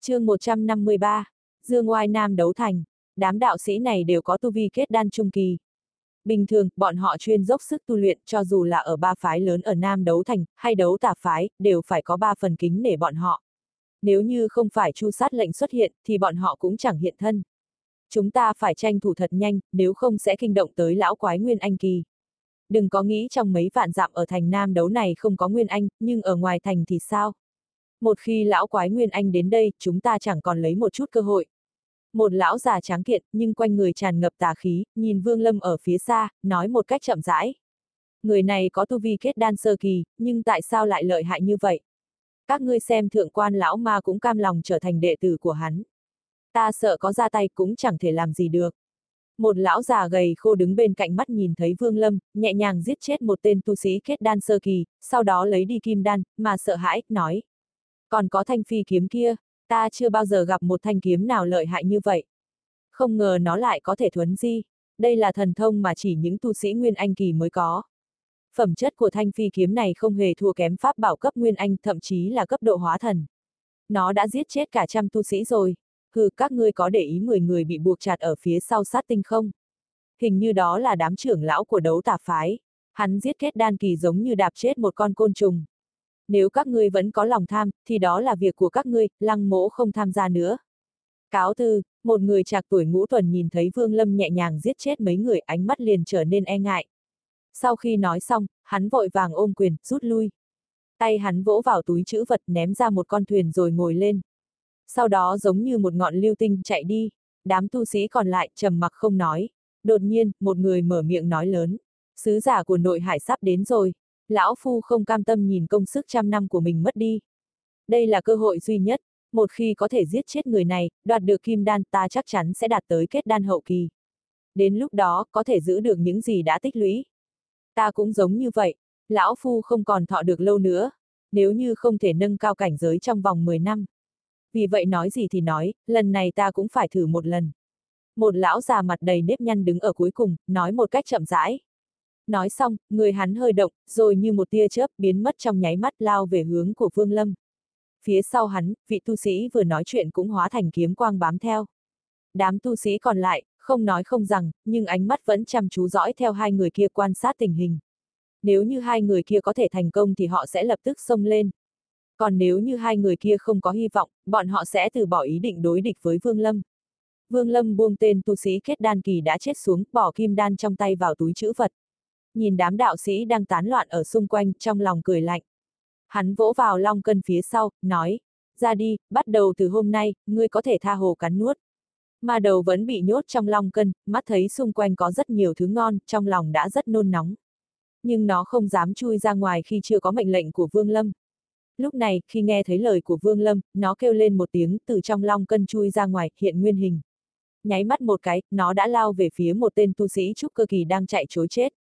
chương 153, Dương Oai Nam đấu thành, đám đạo sĩ này đều có tu vi kết đan trung kỳ. Bình thường, bọn họ chuyên dốc sức tu luyện cho dù là ở ba phái lớn ở Nam đấu thành, hay đấu Tả phái, đều phải có ba phần kính để bọn họ. Nếu như không phải chu sát lệnh xuất hiện, thì bọn họ cũng chẳng hiện thân. Chúng ta phải tranh thủ thật nhanh, nếu không sẽ kinh động tới lão quái Nguyên Anh Kỳ. Đừng có nghĩ trong mấy vạn dặm ở thành Nam đấu này không có Nguyên Anh, nhưng ở ngoài thành thì sao? Một khi lão quái Nguyên Anh đến đây, chúng ta chẳng còn lấy một chút cơ hội. Một lão già tráng kiện, nhưng quanh người tràn ngập tà khí, nhìn Vương Lâm ở phía xa, nói một cách chậm rãi. Người này có tu vi kết đan sơ kỳ, nhưng tại sao lại lợi hại như vậy? Các ngươi xem thượng quan lão ma cũng cam lòng trở thành đệ tử của hắn. Ta sợ có ra tay cũng chẳng thể làm gì được. Một lão già gầy khô đứng bên cạnh mắt nhìn thấy Vương Lâm, nhẹ nhàng giết chết một tên tu sĩ kết đan sơ kỳ, sau đó lấy đi kim đan, mà sợ hãi, nói. Còn có thanh phi kiếm kia, ta chưa bao giờ gặp một thanh kiếm nào lợi hại như vậy. Không ngờ nó lại có thể thuấn di. Đây là thần thông mà chỉ những tu sĩ Nguyên Anh kỳ mới có. Phẩm chất của thanh phi kiếm này không hề thua kém pháp bảo cấp Nguyên Anh, thậm chí là cấp độ hóa thần. Nó đã giết chết cả trăm tu sĩ rồi. Hừ, các ngươi có để ý 10 người bị buộc chặt ở phía sau sát tinh không? Hình như đó là đám trưởng lão của đấu tà phái. Hắn giết kết đan kỳ giống như đạp chết một con côn trùng. Nếu các ngươi vẫn có lòng tham, thì đó là việc của các ngươi, lăng mỗ không tham gia nữa. Cáo thư, một người trạc tuổi ngũ tuần nhìn thấy Vương Lâm nhẹ nhàng giết chết mấy người ánh mắt liền trở nên e ngại. Sau khi nói xong, hắn vội vàng ôm quyền, rút lui. Tay hắn vỗ vào túi chữ vật ném ra một con thuyền rồi ngồi lên. Sau đó giống như một ngọn lưu tinh chạy đi, đám tu sĩ còn lại trầm mặc không nói. Đột nhiên, một người mở miệng nói lớn. Sứ giả của nội hải sắp đến rồi. Lão Phu không cam tâm nhìn công sức trăm năm của mình mất đi. Đây là cơ hội duy nhất, một khi có thể giết chết người này, đoạt được kim đan ta chắc chắn sẽ đạt tới kết đan hậu kỳ. Đến lúc đó, có thể giữ được những gì đã tích lũy. Ta cũng giống như vậy, lão phu không còn thọ được lâu nữa, nếu như không thể nâng cao cảnh giới trong vòng 10 năm. Vì vậy nói gì thì nói, lần này ta cũng phải thử một lần. Một lão già mặt đầy nếp nhăn đứng ở cuối cùng, nói một cách chậm rãi. Nói xong, người hắn hơi động, rồi như một tia chớp biến mất trong nháy mắt lao về hướng của Vương Lâm. Phía sau hắn, vị tu sĩ vừa nói chuyện cũng hóa thành kiếm quang bám theo. Đám tu sĩ còn lại, không nói không rằng, nhưng ánh mắt vẫn chăm chú dõi theo hai người kia quan sát tình hình. Nếu như hai người kia có thể thành công thì họ sẽ lập tức xông lên. Còn nếu như hai người kia không có hy vọng, bọn họ sẽ từ bỏ ý định đối địch với Vương Lâm. Vương Lâm buông tên tu sĩ kết đan kỳ đã chết xuống, bỏ kim đan trong tay vào túi chữ vật. Nhìn đám đạo sĩ đang tán loạn ở xung quanh, trong lòng cười lạnh. Hắn vỗ vào long cân phía sau, nói, ra đi, bắt đầu từ hôm nay, ngươi có thể tha hồ cắn nuốt. Ma đầu vẫn bị nhốt trong long cân, mắt thấy xung quanh có rất nhiều thứ ngon, trong lòng đã rất nôn nóng. Nhưng nó không dám chui ra ngoài khi chưa có mệnh lệnh của Vương Lâm. Lúc này, khi nghe thấy lời của Vương Lâm, nó kêu lên một tiếng từ trong long cân chui ra ngoài, hiện nguyên hình. Nháy mắt một cái, nó đã lao về phía một tên tu sĩ trúc cơ kỳ đang chạy chối chết.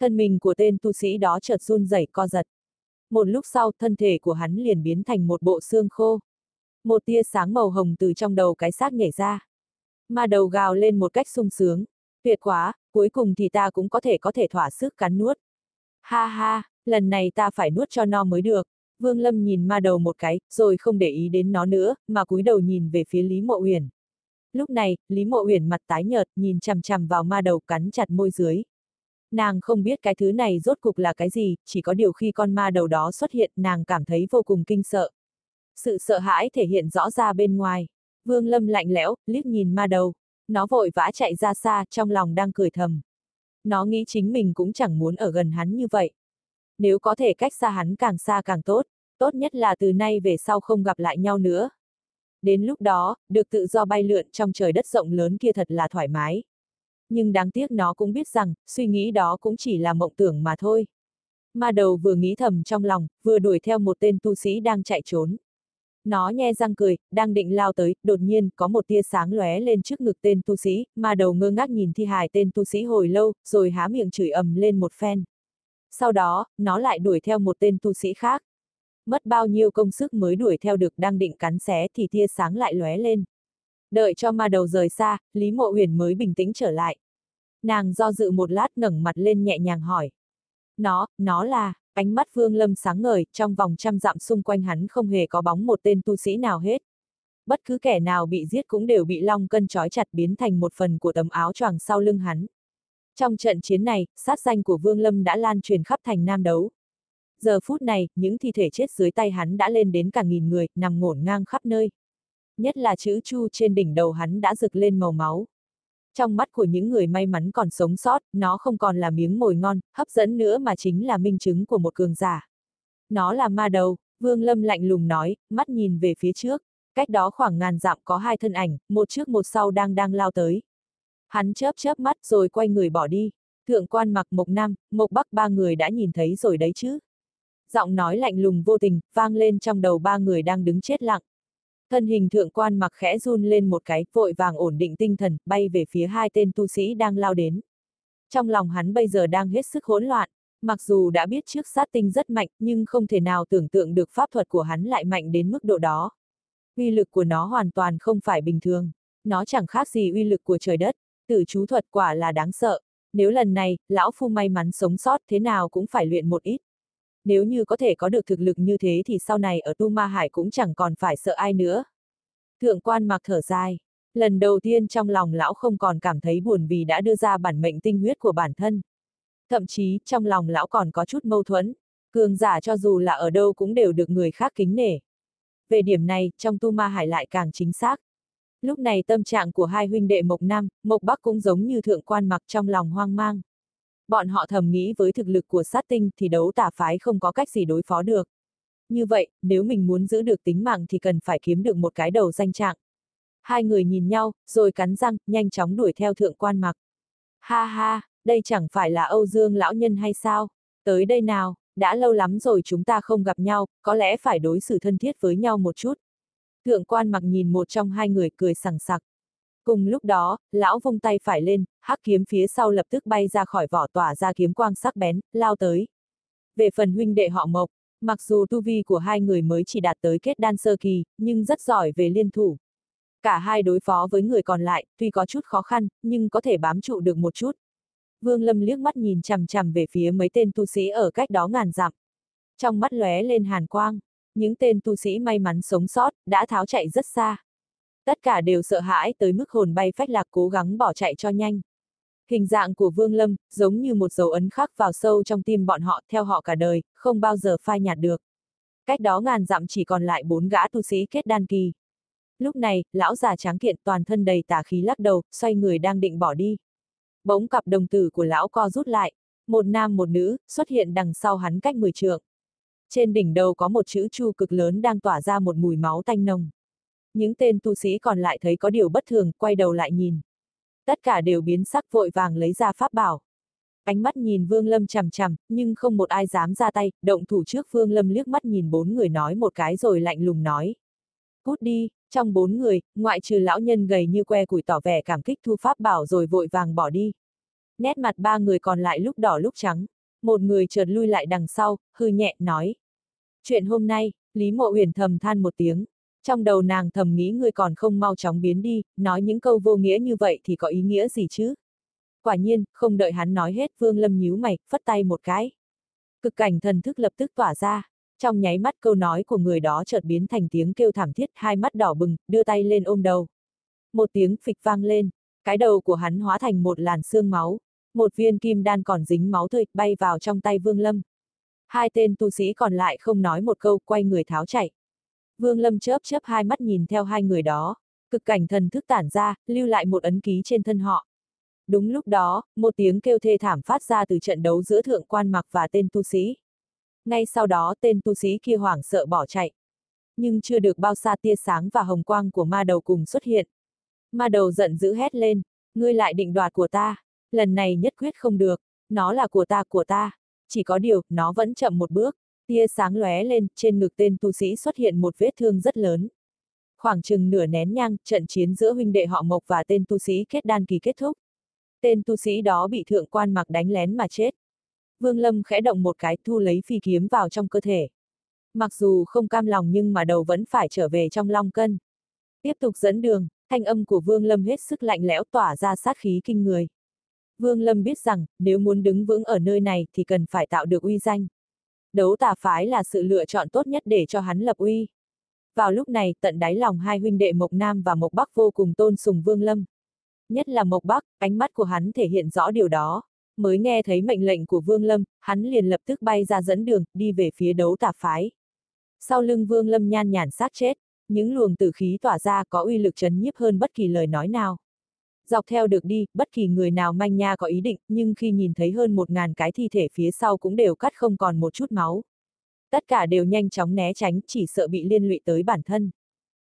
Thân mình của tên tu sĩ đó chợt run rẩy co giật. Một lúc sau, thân thể của hắn liền biến thành một bộ xương khô. Một tia sáng màu hồng từ trong đầu cái xác nhảy ra. Ma đầu gào lên một cách sung sướng. Tuyệt quá, cuối cùng thì ta cũng có thể có thể thỏa sức cắn nuốt. Ha ha, lần này ta phải nuốt cho no mới được. Vương Lâm nhìn ma đầu một cái, rồi không để ý đến nó nữa, mà cúi đầu nhìn về phía Lý Mộ Uyển. Lúc này, Lý Mộ Uyển mặt tái nhợt, nhìn chằm chằm vào ma đầu cắn chặt môi dưới. Nàng không biết cái thứ này rốt cục là cái gì, chỉ có điều khi con ma đầu đó xuất hiện, nàng cảm thấy vô cùng kinh sợ. Sự sợ hãi thể hiện rõ ra bên ngoài. Vương Lâm lạnh lẽo, liếc nhìn ma đầu. Nó vội vã chạy ra xa, trong lòng đang cười thầm. Nó nghĩ chính mình cũng chẳng muốn ở gần hắn như vậy. Nếu có thể cách xa hắn càng xa càng tốt, tốt nhất là từ nay về sau không gặp lại nhau nữa. Đến lúc đó, được tự do bay lượn trong trời đất rộng lớn kia thật là thoải mái. Nhưng đáng tiếc nó cũng biết rằng, suy nghĩ đó cũng chỉ là mộng tưởng mà thôi. Ma đầu vừa nghĩ thầm trong lòng, vừa đuổi theo một tên tu sĩ đang chạy trốn. Nó nhe răng cười, đang định lao tới, đột nhiên, có một tia sáng lóe lên trước ngực tên tu sĩ, Ma đầu ngơ ngác nhìn thi hài tên tu sĩ hồi lâu, rồi há miệng chửi ầm lên một phen. Sau đó, nó lại đuổi theo một tên tu sĩ khác. Mất bao nhiêu công sức mới đuổi theo được đang định cắn xé thì tia sáng lại lóe lên. Đợi cho ma đầu rời xa, Lý Mộ Huyền mới bình tĩnh trở lại. Nàng do dự một lát ngẩng mặt lên nhẹ nhàng hỏi. Nó, nó là, ánh mắt Vương Lâm sáng ngời, trong vòng trăm dặm xung quanh hắn không hề có bóng một tên tu sĩ nào hết. bất cứ kẻ nào bị giết cũng đều bị long cân trói chặt biến thành một phần của tấm áo choàng sau lưng hắn. Trong trận chiến này, sát danh của Vương Lâm đã lan truyền khắp thành Nam Đấu. Giờ phút này, những thi thể chết dưới tay hắn đã lên đến cả nghìn người, nằm ngổn ngang khắp nơi. Nhất là chữ Chu trên đỉnh đầu hắn đã rực lên màu máu. Trong mắt của những người may mắn còn sống sót, nó không còn là miếng mồi ngon, hấp dẫn nữa mà chính là minh chứng của một cường giả. Nó là ma đầu, Vương Lâm lạnh lùng nói, mắt nhìn về phía trước. Cách đó khoảng ngàn dặm có hai thân ảnh, một trước một sau đang đang lao tới. Hắn chớp chớp mắt rồi quay người bỏ đi. Thượng quan mặc mộc nam, mộc bắc ba người đã nhìn thấy rồi đấy chứ. Giọng nói lạnh lùng vô tình, vang lên trong đầu ba người đang đứng chết lặng. Thân hình thượng quan mặc khẽ run lên một cái, vội vàng ổn định tinh thần, bay về phía hai tên tu sĩ đang lao đến. Trong lòng hắn bây giờ đang hết sức hỗn loạn, mặc dù đã biết trước sát tinh rất mạnh, nhưng không thể nào tưởng tượng được pháp thuật của hắn lại mạnh đến mức độ đó. Uy lực của nó hoàn toàn không phải bình thường. Nó chẳng khác gì uy lực của trời đất, tử chú thuật quả là đáng sợ. Nếu lần này, lão phu may mắn sống sót thế nào cũng phải luyện một ít. Nếu như có thể có được thực lực như thế thì sau này ở Tu Ma Hải cũng chẳng còn phải sợ ai nữa. Thượng quan mặc thở dài. Lần đầu tiên trong lòng lão không còn cảm thấy buồn vì đã đưa ra bản mệnh tinh huyết của bản thân. Thậm chí, trong lòng lão còn có chút mâu thuẫn. Cường giả cho dù là ở đâu cũng đều được người khác kính nể. Về điểm này, trong tu ma hải lại càng chính xác. Lúc này tâm trạng của hai huynh đệ Mộc Nam, Mộc Bắc cũng giống như thượng quan mặc trong lòng hoang mang. Bọn họ thầm nghĩ với thực lực của sát tinh thì đấu tả phái không có cách gì đối phó được. Như vậy, nếu mình muốn giữ được tính mạng thì cần phải kiếm được một cái đầu danh trạng. Hai người nhìn nhau, rồi cắn răng, nhanh chóng đuổi theo thượng quan mặc. Ha ha, đây chẳng phải là Âu Dương lão nhân hay sao? Tới đây nào, đã lâu lắm rồi chúng ta không gặp nhau, có lẽ phải đối xử thân thiết với nhau một chút. Thượng quan mặc nhìn một trong hai người cười sảng sặc. Cùng lúc đó, lão vung tay phải lên, hắc kiếm phía sau lập tức bay ra khỏi vỏ tỏa ra kiếm quang sắc bén, lao tới. Về phần huynh đệ họ Mộc, mặc dù tu vi của hai người mới chỉ đạt tới kết đan sơ kỳ, nhưng rất giỏi về liên thủ. Cả hai đối phó với người còn lại, tuy có chút khó khăn, nhưng có thể bám trụ được một chút. Vương Lâm liếc mắt nhìn chằm chằm về phía mấy tên tu sĩ ở cách đó ngàn dặm. Trong mắt lóe lên hàn quang, những tên tu sĩ may mắn sống sót, đã tháo chạy rất xa. Tất cả đều sợ hãi tới mức hồn bay phách lạc cố gắng bỏ chạy cho nhanh. Hình dạng của Vương Lâm, giống như một dấu ấn khắc vào sâu trong tim bọn họ, theo họ cả đời, không bao giờ phai nhạt được. Cách đó ngàn dặm chỉ còn lại bốn gã tu sĩ kết đan kỳ. Lúc này, lão già tráng kiện toàn thân đầy tà khí lắc đầu, xoay người đang định bỏ đi. Bỗng cặp đồng tử của lão co rút lại, một nam một nữ, xuất hiện đằng sau hắn cách 10 trượng. Trên đỉnh đầu có một chữ chu cực lớn đang tỏa ra một mùi máu tanh nồng. Những tên tu sĩ còn lại thấy có điều bất thường, quay đầu lại nhìn. Tất cả đều biến sắc vội vàng lấy ra pháp bảo. Ánh mắt nhìn Vương Lâm chằm chằm, nhưng không một ai dám ra tay, động thủ trước Vương Lâm liếc mắt nhìn bốn người nói một cái rồi lạnh lùng nói. Cút đi, trong bốn người, ngoại trừ lão nhân gầy như que củi tỏ vẻ cảm kích thu pháp bảo rồi vội vàng bỏ đi. Nét mặt ba người còn lại lúc đỏ lúc trắng. Một người chợt lui lại đằng sau, hư nhẹ, nói. Chuyện hôm nay, Lý Mộ Huyền thầm than một tiếng. Trong đầu nàng thầm nghĩ người còn không mau chóng biến đi, nói những câu vô nghĩa như vậy thì có ý nghĩa gì chứ? Quả nhiên, không đợi hắn nói hết, Vương Lâm nhíu mày, phất tay một cái. Cực cảnh thần thức lập tức tỏa ra. Trong nháy mắt câu nói của người đó chợt biến thành tiếng kêu thảm thiết, hai mắt đỏ bừng, đưa tay lên ôm đầu. Một tiếng phịch vang lên, cái đầu của hắn hóa thành một làn xương máu, một viên kim đan còn dính máu tươi, bay vào trong tay Vương Lâm. Hai tên tu sĩ còn lại không nói một câu, quay người tháo chạy. Vương Lâm chớp chớp hai mắt nhìn theo hai người đó, cực cảnh thần thức tản ra, lưu lại một ấn ký trên thân họ. Đúng lúc đó, một tiếng kêu thê thảm phát ra từ trận đấu giữa thượng quan mặc và tên tu sĩ. Ngay sau đó tên tu sĩ kia hoảng sợ bỏ chạy. Nhưng chưa được bao xa tia sáng và hồng quang của ma đầu cùng xuất hiện. Ma đầu giận dữ hét lên, ngươi lại định đoạt của ta, lần này nhất quyết không được, nó là của ta của ta. Chỉ có điều, nó vẫn chậm một bước, tia sáng lóe lên, trên ngực tên tu sĩ xuất hiện một vết thương rất lớn. Khoảng chừng nửa nén nhang, trận chiến giữa huynh đệ họ Mộc và tên tu sĩ kết đan kỳ kết thúc. Tên tu sĩ đó bị thượng quan mặc đánh lén mà chết. Vương Lâm khẽ động một cái thu lấy phi kiếm vào trong cơ thể. Mặc dù không cam lòng nhưng mà đầu vẫn phải trở về trong long cân. Tiếp tục dẫn đường, thanh âm của Vương Lâm hết sức lạnh lẽo tỏa ra sát khí kinh người. Vương Lâm biết rằng, nếu muốn đứng vững ở nơi này thì cần phải tạo được uy danh. Đấu tà phái là sự lựa chọn tốt nhất để cho hắn lập uy. Vào lúc này, tận đáy lòng hai huynh đệ Mộc Nam và Mộc Bắc vô cùng tôn sùng Vương Lâm. Nhất là Mộc Bắc, ánh mắt của hắn thể hiện rõ điều đó. Mới nghe thấy mệnh lệnh của Vương Lâm, hắn liền lập tức bay ra dẫn đường, đi về phía đấu tà phái. Sau lưng Vương Lâm nhan nhản sát chết, những luồng tử khí tỏa ra có uy lực chấn nhiếp hơn bất kỳ lời nói nào. Dọc theo được đi, bất kỳ người nào manh nha có ý định, nhưng khi nhìn thấy hơn một ngàn cái thi thể phía sau cũng đều cắt không còn một chút máu. Tất cả đều nhanh chóng né tránh, chỉ sợ bị liên lụy tới bản thân.